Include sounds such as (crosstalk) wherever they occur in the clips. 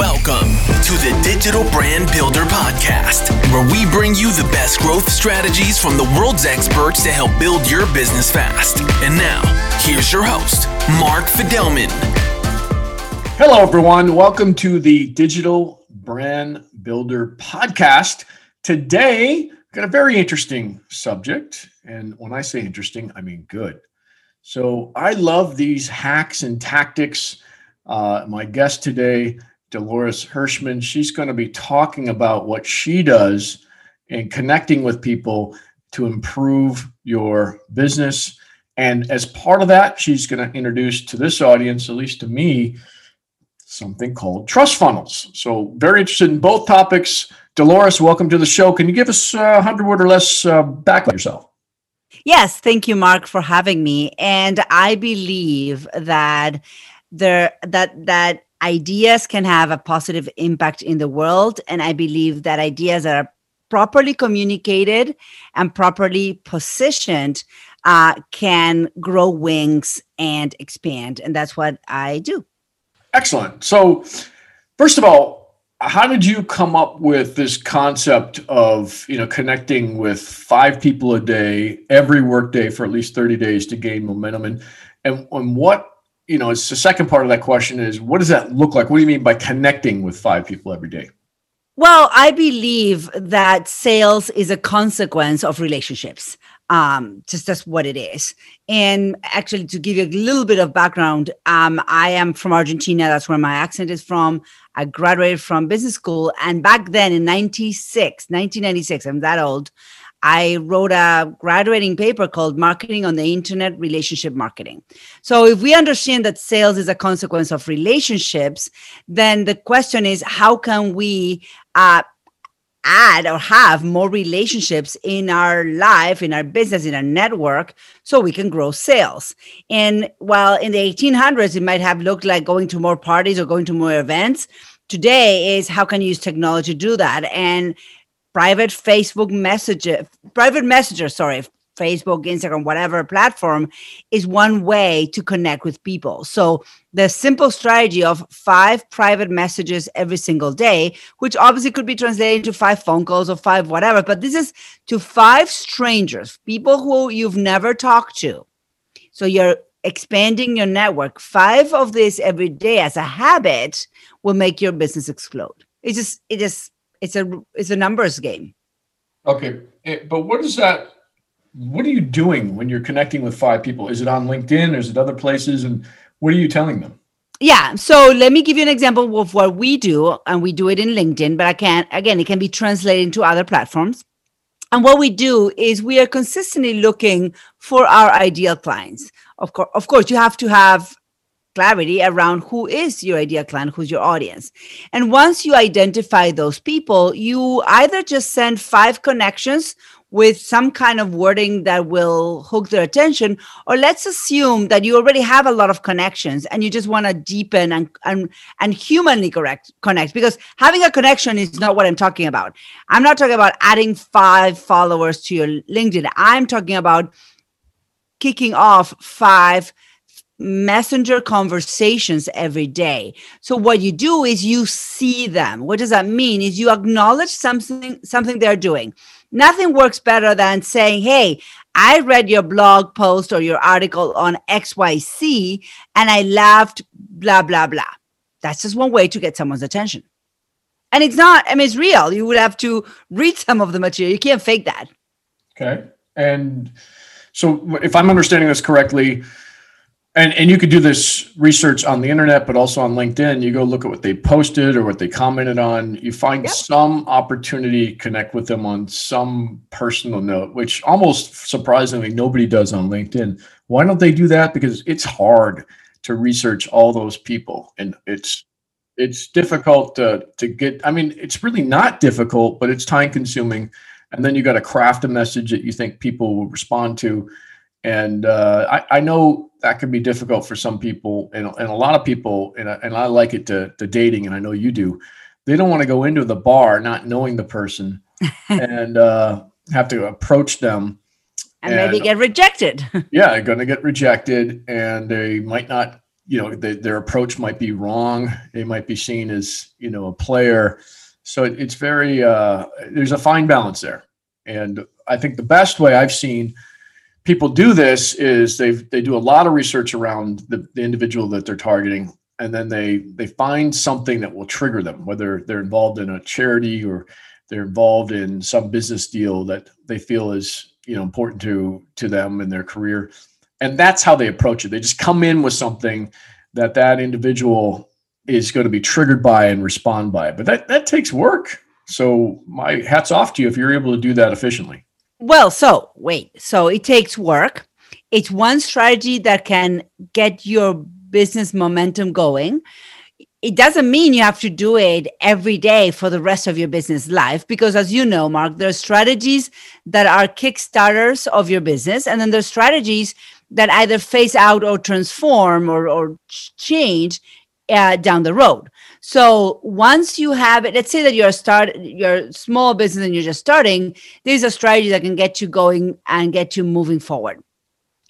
Welcome to the Digital Brand Builder Podcast, where we bring you the best growth strategies from the world's experts to help build your business fast. And now, here's your host, Mark Fidelman. Hello, everyone. Welcome to the Digital Brand Builder Podcast. Today, got a very interesting subject. And when I say interesting, I mean good. So I love these hacks and tactics. Uh, my guest today, Dolores Hirschmann, she's going to be talking about what she does and connecting with people to improve your business. And as part of that, she's going to introduce to this audience, at least to me, something called trust funnels. So, very interested in both topics. Dolores, welcome to the show. Can you give us a hundred word or less uh, back yourself? Yes, thank you, Mark, for having me. And I believe that there that that ideas can have a positive impact in the world, and I believe that ideas that are properly communicated and properly positioned uh, can grow wings and expand, and that's what I do. Excellent. So, first of all, how did you come up with this concept of you know connecting with five people a day every workday for at least 30 days to gain momentum and and, and what you know it's the second part of that question is what does that look like what do you mean by connecting with five people every day well i believe that sales is a consequence of relationships um, just that's what it is. And actually, to give you a little bit of background, um, I am from Argentina. That's where my accent is from. I graduated from business school. And back then in 96, 1996, I'm that old, I wrote a graduating paper called Marketing on the Internet Relationship Marketing. So, if we understand that sales is a consequence of relationships, then the question is how can we uh, add or have more relationships in our life, in our business, in our network, so we can grow sales. And while in the 1800s, it might have looked like going to more parties or going to more events, today is how can you use technology to do that? And private Facebook messenger, private messenger, sorry, Facebook, Instagram, whatever platform is one way to connect with people. So the simple strategy of five private messages every single day, which obviously could be translated into five phone calls or five whatever, but this is to five strangers, people who you've never talked to. So you're expanding your network. Five of this every day as a habit will make your business explode. It's just, it just, it's a, it's a numbers game. Okay, eh, but what is that what are you doing when you're connecting with five people? Is it on LinkedIn? Is it other places? And what are you telling them? Yeah. So let me give you an example of what we do, and we do it in LinkedIn, but I can't, again, it can be translated into other platforms. And what we do is we are consistently looking for our ideal clients. Of course, of course, you have to have clarity around who is your ideal client, who's your audience. And once you identify those people, you either just send five connections with some kind of wording that will hook their attention or let's assume that you already have a lot of connections and you just want to deepen and, and and humanly correct connect because having a connection is not what i'm talking about i'm not talking about adding five followers to your linkedin i'm talking about kicking off five messenger conversations every day so what you do is you see them what does that mean is you acknowledge something something they're doing Nothing works better than saying, Hey, I read your blog post or your article on XYZ and I laughed, blah, blah, blah. That's just one way to get someone's attention. And it's not, I mean, it's real. You would have to read some of the material. You can't fake that. Okay. And so if I'm understanding this correctly, and and you could do this research on the internet but also on linkedin. You go look at what they posted or what they commented on. You find yep. some opportunity connect with them on some personal note which almost surprisingly nobody does on linkedin. Why don't they do that? Because it's hard to research all those people. And it's it's difficult to to get i mean it's really not difficult but it's time consuming. And then you got to craft a message that you think people will respond to. And uh, I, I, know that can be difficult for some people and, and a lot of people and I, and I like it to, to dating and I know you do. They don't want to go into the bar not knowing the person (laughs) and uh, have to approach them and, and maybe get rejected. (laughs) Yeah they're going to get rejected and they might not you know they, their approach might be wrong. They might be seen as you know a player. So it, it's very uh, there's a fine balance there. And i think the best way i've seen people do this is they they do a lot of research around the, the individual that they're targeting and then they they find something that will trigger them whether they're involved in a charity or they're involved in some business deal that they feel is you know important to to them in their career. And that's how they approach it. They just come in with something that that individual is going to be triggered by and respond by. But that that takes work. So my hats off to you if you're able to do that efficiently well so wait. So it takes work. It's one strategy that can get your business momentum going. It doesn't mean you have to do it every day for the rest of your business life because as you know mark there are strategies that are kickstarters of your business and then there's strategies that either phase out or transform or, or change uh, down the road so once you have it let's say that you're start your small business and you're just starting there's a strategy that can get you going and get you moving forward.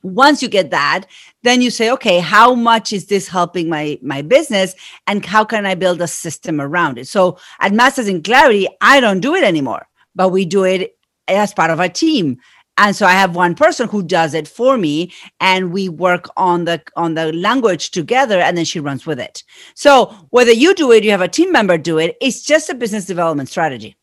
Once you get that then you say okay how much is this helping my my business and how can i build a system around it? So at masters in clarity i don't do it anymore but we do it as part of our team and so i have one person who does it for me and we work on the on the language together and then she runs with it so whether you do it you have a team member do it it's just a business development strategy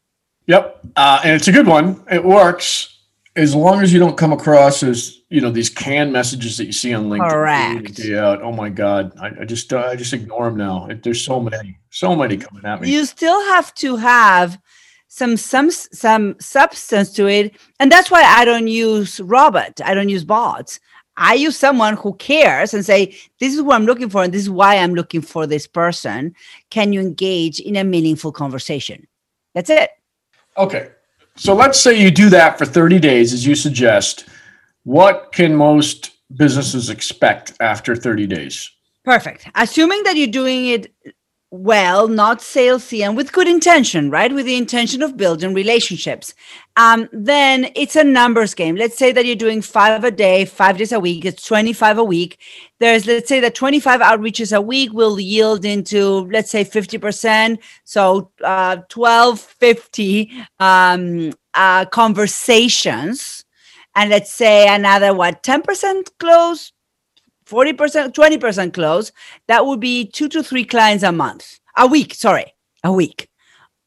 yep uh, and it's a good one it works as long as you don't come across as you know these canned messages that you see on LinkedIn. Correct. Yeah. Oh my God, I, I just uh, I just ignore them now. There's so many, so many coming at me. You still have to have some some some substance to it, and that's why I don't use robot. I don't use bots. I use someone who cares and say, "This is what I'm looking for, and this is why I'm looking for this person. Can you engage in a meaningful conversation?" That's it. Okay, so let's say you do that for 30 days, as you suggest. What can most businesses expect after 30 days? Perfect. Assuming that you're doing it well, not salesy and with good intention, right? With the intention of building relationships. Um, then it's a numbers game. Let's say that you're doing five a day, five days a week, it's 25 a week. There's, let's say that 25 outreaches a week will yield into, let's say 50%. So uh, 1250 um, uh, conversations. And let's say another, what, 10% close, 40%, 20% close, that would be two to three clients a month, a week, sorry, a week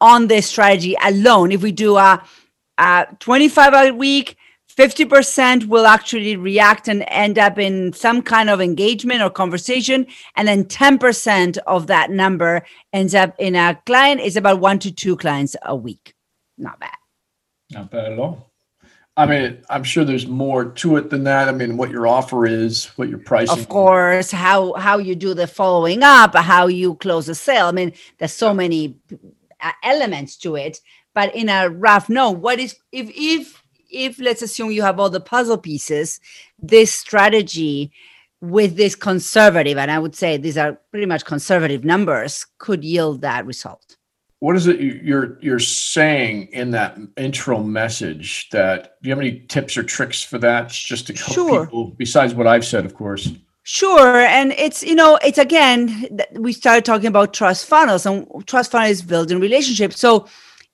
on this strategy alone. If we do a, a 25 a week, 50% will actually react and end up in some kind of engagement or conversation. And then 10% of that number ends up in a client is about one to two clients a week. Not bad. Not bad at all. I mean, I'm sure there's more to it than that. I mean, what your offer is, what your pricing. Of course, how how you do the following up, how you close a sale. I mean, there's so many uh, elements to it. But in a rough note, what is if if if let's assume you have all the puzzle pieces, this strategy with this conservative, and I would say these are pretty much conservative numbers, could yield that result what is it you're you're saying in that intro message that do you have any tips or tricks for that just to help sure. people besides what i've said of course? Sure and it's you know it's again we started talking about trust funnels and trust funnel is building relationships. So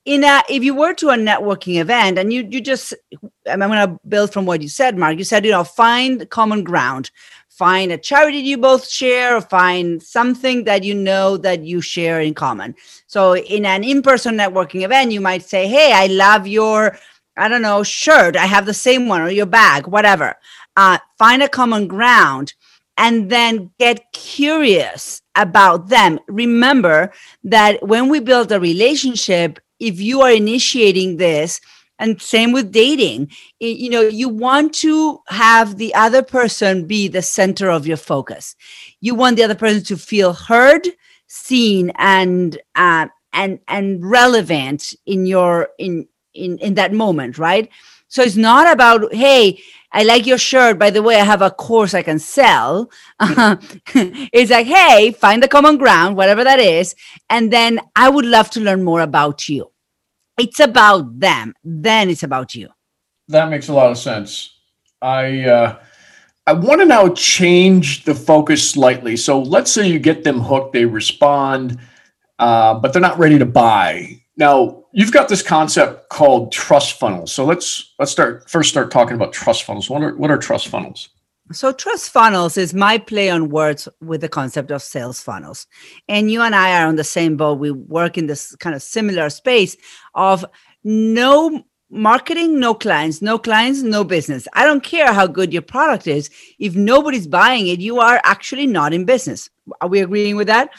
in a if you were to a networking event and you you just i'm going to build from what you said mark. You said you know find common ground find a charity you both share or find something that you know that you share in common. So in an in-person networking event you might say hey i love your i don't know shirt. I have the same one or your bag whatever. Uh, find a common ground and then get curious about them. Remember that when we build a relationship if you are initiating this and same with dating. You know you want to have the other person be the center of your focus. You want the other person to feel heard seen and uh, and and relevant in your in in in that moment right? So it's not about hey i like your shirt by the way i have a course i can sell. (laughs) It's like hey find the common ground whatever that is and then i would love to learn more about you it's about them then it's about you that makes a lot of sense i uh I want to now change the focus slightly. So let's say you get them hooked, they respond, uh, but they're not ready to buy. Now you've got this concept called trust funnels. So let's let's start first start talking about trust funnels. What are what are trust funnels? So, trust funnels is my play on words with the concept of sales funnels. And you and I are on the same boat. We work in this kind of similar space of no marketing, no clients, no clients, no business. I don't care how good your product is. If nobody's buying it, you are actually not in business. Are we agreeing with that?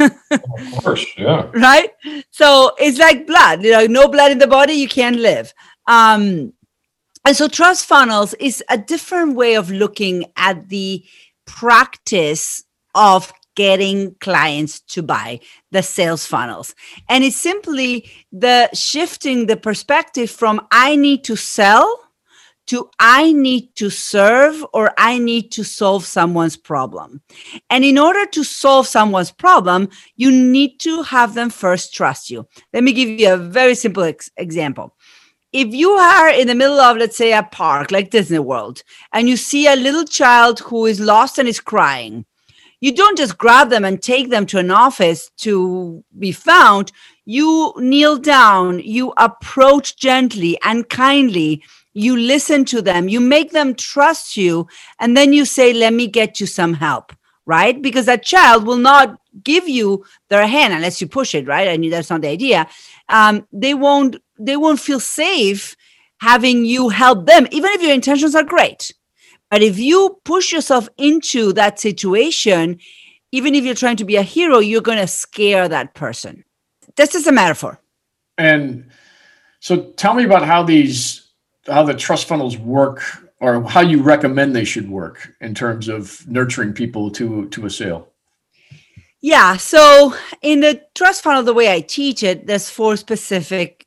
of course, yeah. (laughs) right? So it's like blood. You know, no blood in the body, you can't live. Um, and so trust funnels is a different way of looking at the practice of getting clients to buy the sales funnels. And it's simply the shifting the perspective from I need to sell to I need to serve or I need to solve someone's problem. And in order to solve someone's problem, you need to have them first trust you. Let me give you a very simple ex- example if you are in the middle of, let's say, a park like Disney World, and you see a little child who is lost and is crying, you don't just grab them and take them to an office to be found. You kneel down, you approach gently and kindly, you listen to them, you make them trust you, and then you say, Let me get you some help, right? Because that child will not give you their hand unless you push it, right? I And that's not the idea. Um, they won't they won't feel safe having you help them, even if your intentions are great. But if you push yourself into that situation, even if you're trying to be a hero, you're going to scare that person. This is a metaphor. And so tell me about how these, how the trust funnels work or how you recommend they should work in terms of nurturing people to, to a sale. Yeah. So in the trust funnel, the way I teach it, there's four specific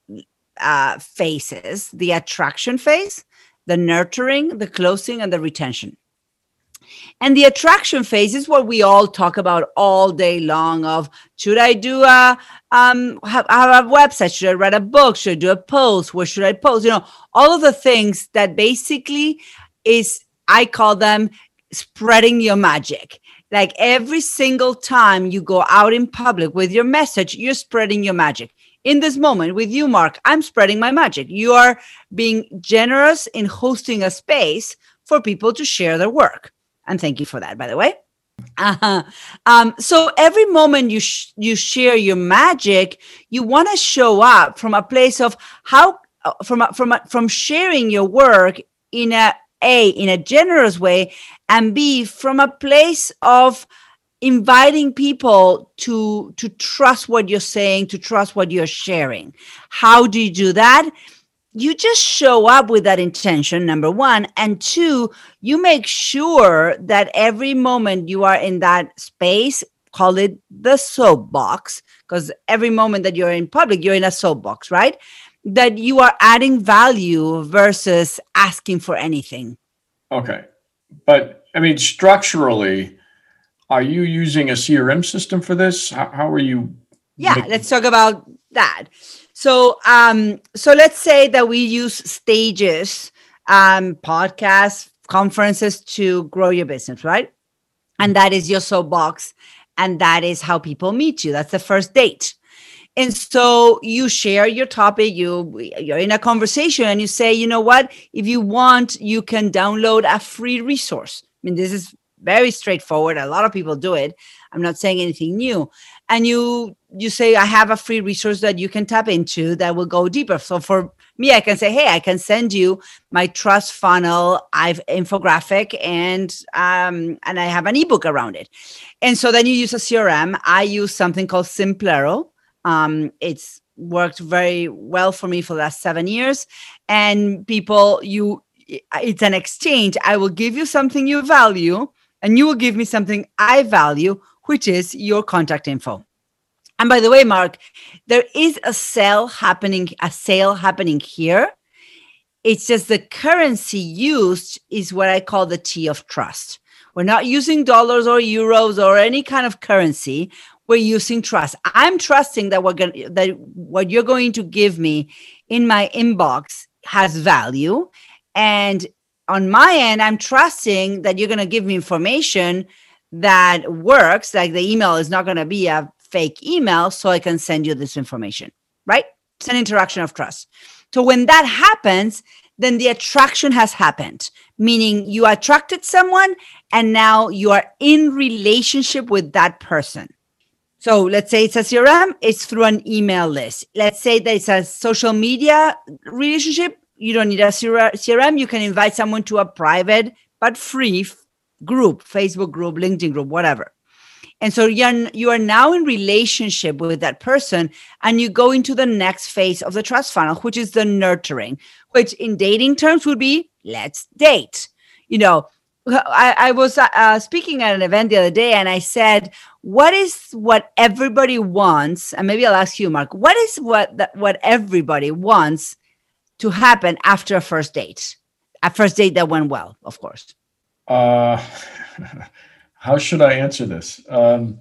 uh, phases the attraction phase, the nurturing, the closing, and the retention. And the attraction phase is what we all talk about all day long of should I do a um have, have a website? Should I write a book? Should I do a post? Where should I post? You know, all of the things that basically is I call them spreading your magic. Like every single time you go out in public with your message, you're spreading your magic in this moment with you, Mark, I'm spreading my magic. You are being generous in hosting a space for people to share their work. And thank you for that, by the way. Uh-huh. Um, so every moment you sh- you share your magic, you want to show up from a place of how uh, from a, from a, from sharing your work in a a in a generous way, and b from a place of inviting people to to trust what you're saying to trust what you're sharing. How do you do that? You just show up with that intention number one and two you make sure that every moment you are in that space call it the soapbox because every moment that you're in public you're in a soapbox right that you are adding value versus asking for anything okay but i mean structurally are you using a CRM system for this? How, how are you? Yeah, making- let's talk about that. So, um, so let's say that we use stages, um, podcasts, conferences to grow your business, right? And that is your soapbox, and that is how people meet you. That's the first date. And so you share your topic, you you're in a conversation and you say, you know what? If you want, you can download a free resource. I mean, this is very straightforward. A lot of people do it. I'm not saying anything new. And you you say i have a free resource that you can tap into that will go deeper. So for me i can say hey i can send you my trust funnel. I've infographic and um and i have an ebook around it. And so then you use a crm i use something called simplero um it's worked very well for me for the last seven years and people you it's an exchange i will give you something you value and you will give me something I value, which is your contact info. And by the way, Mark, there is a sale happening, a sale happening here. It's just the currency used is what I call the T of trust. We're not using dollars or euros or any kind of currency. We're using trust. I'm trusting that we're going that what you're going to give me in my inbox has value and on my end, I'm trusting that you're going to give me information that works. Like the email is not going to be a fake email, so I can send you this information, right? It's an interaction of trust. So when that happens, then the attraction has happened, meaning you attracted someone and now you are in relationship with that person. So let's say it's a CRM, it's through an email list. Let's say that it's a social media relationship. You don't need a CRM. You can invite someone to a private but free group, Facebook group, LinkedIn group, whatever. And so you're, you are now in relationship with that person and you go into the next phase of the trust funnel, which is the nurturing, which in dating terms would be let's date. You know, I, I was uh, speaking at an event the other day and I said, what is what everybody wants? And maybe I'll ask you, Mark, what is what that what everybody wants to happen after a first date? A first date that went well, of course. Uh (laughs) how should I answer this? Um,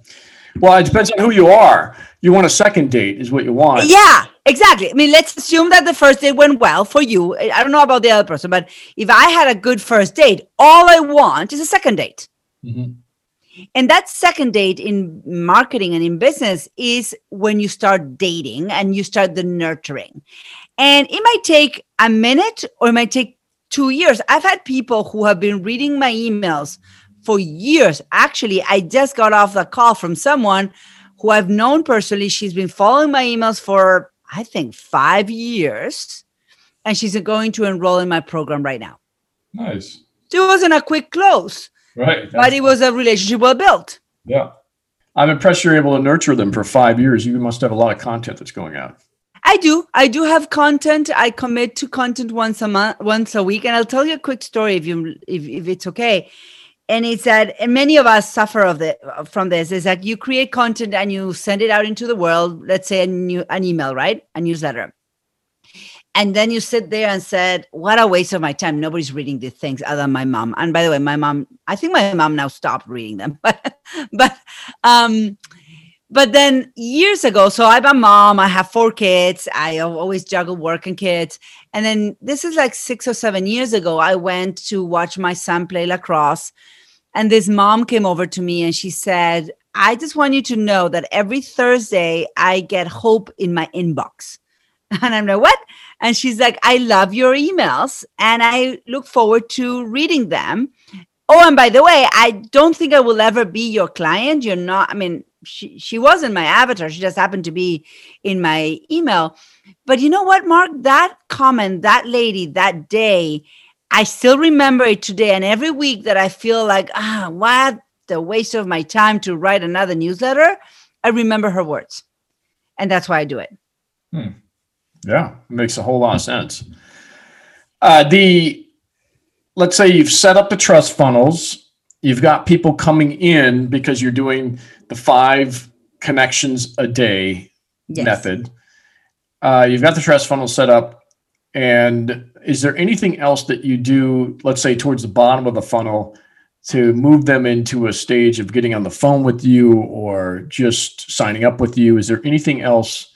well, it depends on who you are. You want a second date, is what you want. Yeah, exactly. I mean, let's assume that the first date went well for you. I don't know about the other person, but if I had a good first date, all I want is a second date. Mm-hmm. And that second date in marketing and in business is when you start dating and you start the nurturing. And it might take a minute or it might take two years. I've had people who have been reading my emails for years. Actually, I just got off the call from someone who I've known personally. She's been following my emails for, I think, five years. And she's going to enroll in my program right now. Nice. So it wasn't a quick close. Right. But it was a relationship well built. Yeah. I'm impressed you're able to nurture them for five years. You must have a lot of content that's going out. I do. I do have content. I commit to content once a month, once a week. And I'll tell you a quick story if you if, if it's okay and it's that and many of us suffer of the from this is that you create content and you send it out into the world let's say a new an email right? A newsletter. And then you sit there and said what a waste of my time. Nobody's reading these things other than my mom. And by the way my mom i think my mom now stopped reading them. (laughs) But but um but then years ago so i'm a mom i have four kids i always juggle work and kids. And then this is like six or seven years ago i went to watch my son play lacrosse and this mom came over to me and she said, I just want you to know that every Thursday I get hope in my inbox. (laughs) And I'm like, what? And she's like, I love your emails and I look forward to reading them. Oh, and by the way, I don't think I will ever be your client. You're not, I mean, she, she wasn't my avatar. She just happened to be in my email. But you know what, Mark? That comment, that lady, that day I still remember it today. And every week that I feel like, ah, what the waste of my time to write another newsletter, I remember her words. And that's why I do it. Hmm. Yeah, makes a whole lot of sense. Uh, the let's say you've set up the trust funnels, you've got people coming in because you're doing the five connections a day yes. method. Uh, you've got the trust funnel set up, and is there anything else that you do, let's say towards the bottom of the funnel, to move them into a stage of getting on the phone with you or just signing up with you? Is there anything else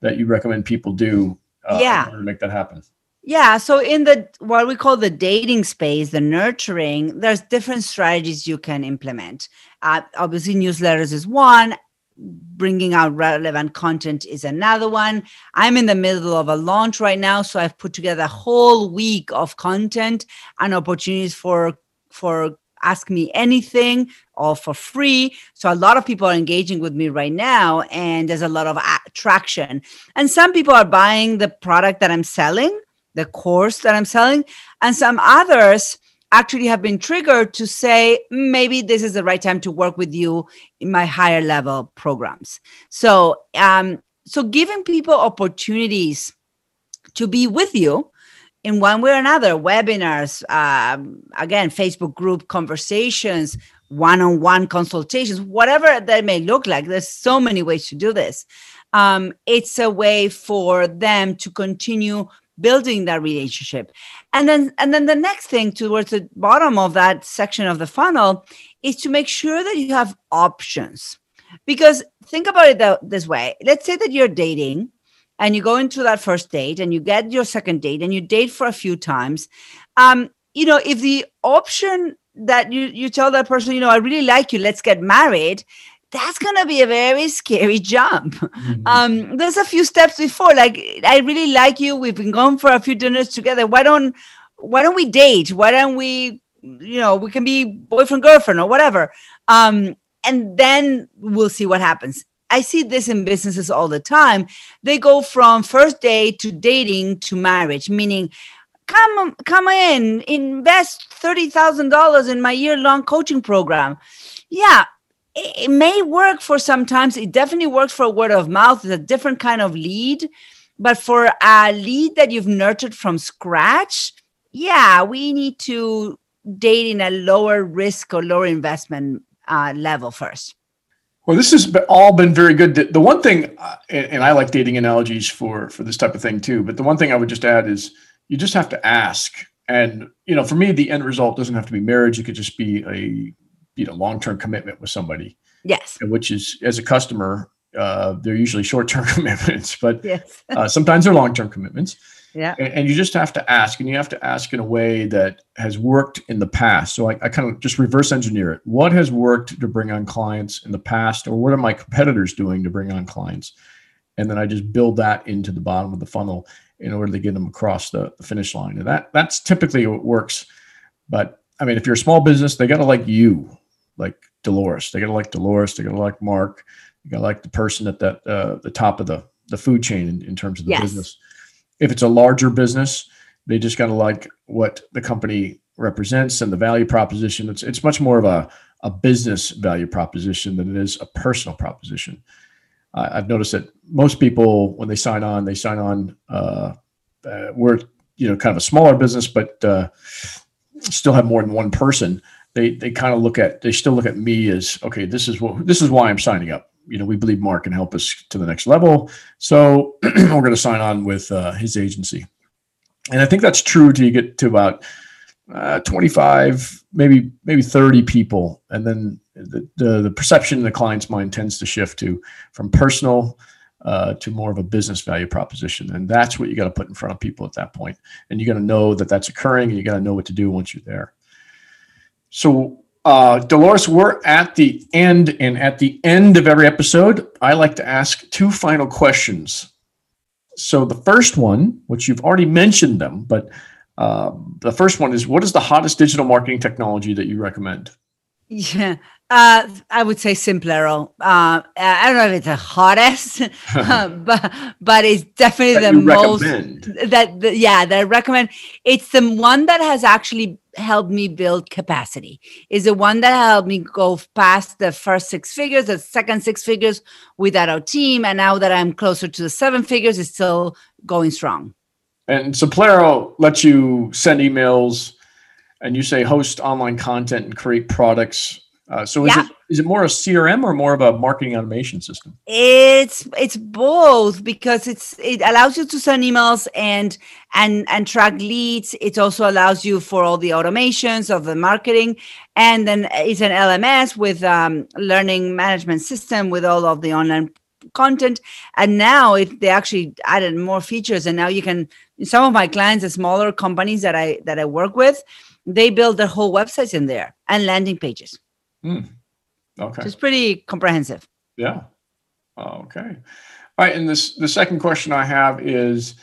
that you recommend people do uh, yeah. to make that happen? Yeah. So in the what we call the dating space, the nurturing, there's different strategies you can implement. Uh, obviously, newsletters is one bringing out relevant content is another one. I'm in the middle of a launch right now, so I've put together a whole week of content and opportunities for for ask me anything all for free. So a lot of people are engaging with me right now and there's a lot of traction. And some people are buying the product that I'm selling, the course that I'm selling, and some others actually have been triggered to say maybe this is the right time to work with you in my higher level programs. So um so giving people opportunities to be with you in one way or another webinars um, again facebook group conversations one-on-one consultations whatever that may look like there's so many ways to do this. Um, it's a way for them to continue building that relationship. And then and then the next thing towards the bottom of that section of the funnel is to make sure that you have options. Because think about it this way. Let's say that you're dating and you go into that first date and you get your second date and you date for a few times. Um, you know, if the option that you you tell that person, you know, I really like you, let's get married, that's gonna be a very scary jump. Mm-hmm. Um, there's a few steps before, like I really like you. We've been going for a few dinners together. Why don't why don't we date? Why don't we, you know, we can be boyfriend girlfriend or whatever. Um, and then we'll see what happens. I see this in businesses all the time. They go from first date to dating to marriage, meaning come come in, invest thirty thousand dollars in my year long coaching program. Yeah, it, may work for sometimes. It definitely works for word of mouth. It's a different kind of lead, but for a lead that you've nurtured from scratch, yeah, we need to date in a lower risk or lower investment uh, level first. Well, this has all been very good. The one thing, uh, and I like dating analogies for for this type of thing too. But the one thing I would just add is you just have to ask. And you know, for me, the end result doesn't have to be marriage. It could just be a you know long term commitment with somebody. Yes. Which is as a customer, uh, they're usually (laughs) short term commitments, but yes. uh, sometimes they're long term commitments. Yeah. And, and, you just have to ask, and you have to ask in a way that has worked in the past. So I, I kind of just reverse engineer it. What has worked to bring on clients in the past, or what are my competitors doing to bring on clients? And then I just build that into the bottom of the funnel in order to get them across the, the finish line. And that that's typically what works. But I mean, if you're a small business, they got to like you, like Dolores. They got to like Dolores. They got to like Mark. You got to like the person at that uh, the top of the the food chain in, in terms of the yes. business if it's a larger business, they just got to like what the company represents and the value proposition. It's it's much more of a a business value proposition than it is a personal proposition. Uh, I've noticed that most people, when they sign on, they sign on. Uh, uh, we're you know kind of a smaller business, but uh, still have more than one person. They they kind of look at they still look at me as okay. This is what this is why I'm signing up you know, we believe Mark can help us to the next level. So (clears throat) we're going to sign on with uh, his agency. And I think that's true till you get to about uh, 25, maybe maybe 30 people, and then the, the, the perception in the client's mind tends to shift to from personal uh, to more of a business value proposition, and that's what you got to put in front of people at that. And you got to know that that's occurring, and you got to know what to do once you're there. So uh, Dolores, we're at the end, and at the end of every episode, I like to ask two final questions. So the first one, which you've already mentioned them, but uh, the first one is, what is the hottest digital marketing technology that you recommend? Yeah, uh, I would say Simplero. Uh, I don't know if it's the hottest, (laughs) (laughs) but but it's definitely the most that the, yeah that I recommend. It's the one that has actually helped me build capacity. Is the one that helped me go past the first six figures, the second six figures without our team, and now that I'm closer to the seven figures, it's still going strong. And Simplero lets you send emails, and you say host online content and create products uh, so is yeah. it is it more a CRM or more of a marketing automation system? It's it's both because it's it allows you to send emails and and and track leads. It also allows you for all the automations of the marketing, and then it's an LMS with um, learning management system with all of the online content. And now it, they actually added more features, and now you can. Some of my clients, the smaller companies that I that I work with, they build their whole websites in there and landing pages. Mm. Okay. It's pretty comprehensive. Yeah. Okay. All right. And this the second question I have is,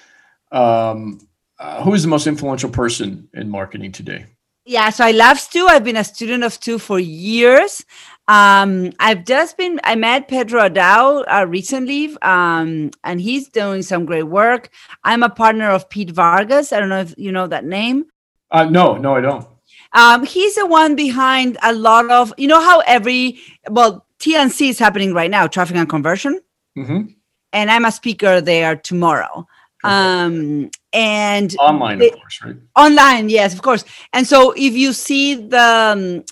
um, uh, who is the most influential person in marketing today? Yeah, so I love Stu. I've been a student of Stu for years. Um, I've just been, I met Pedro Adao uh, recently, um, and he's doing some great work. I'm a partner of Pete Vargas. I don't know if you know that name. Uh, no, no, I don't. Um, he's the one behind a lot of, you know, how every, well, TNC is happening right now, traffic and conversion. Mm-hmm. And I'm a speaker there tomorrow. Okay. Um, and online, they, of course, right? Online, yes, of course. And so if you see the, um,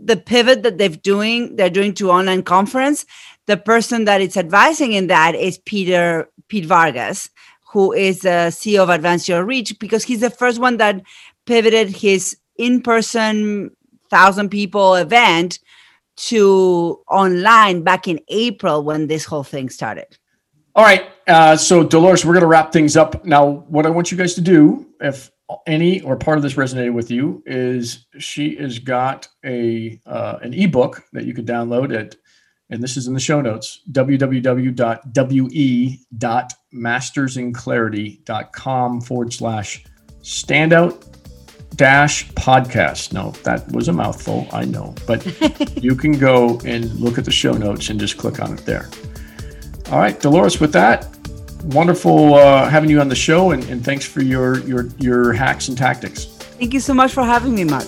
the pivot that they're doing, they're doing to online conference, the person that is advising in that is Peter, Pete Vargas, who is the CEO of Advance Your Reach, because he's the first one that pivoted his in-person thousand people event to online back in April when this whole thing started. All right. Uh, so Dolores, we're going to wrap things up now. What I want you guys to do, if any or part of this resonated with you, is she has got a uh, an ebook that you could download at, and this is in the show notes www.we.mastersinclarity.com forward slash standout dash podcast. No, that was a mouthful, I know, but (laughs) you can go and look at the show notes and just click on it there. All right, Dolores, with that, wonderful uh, having you on the show and, and thanks for your, your, your hacks and tactics. Thank you so much for having me, Mark.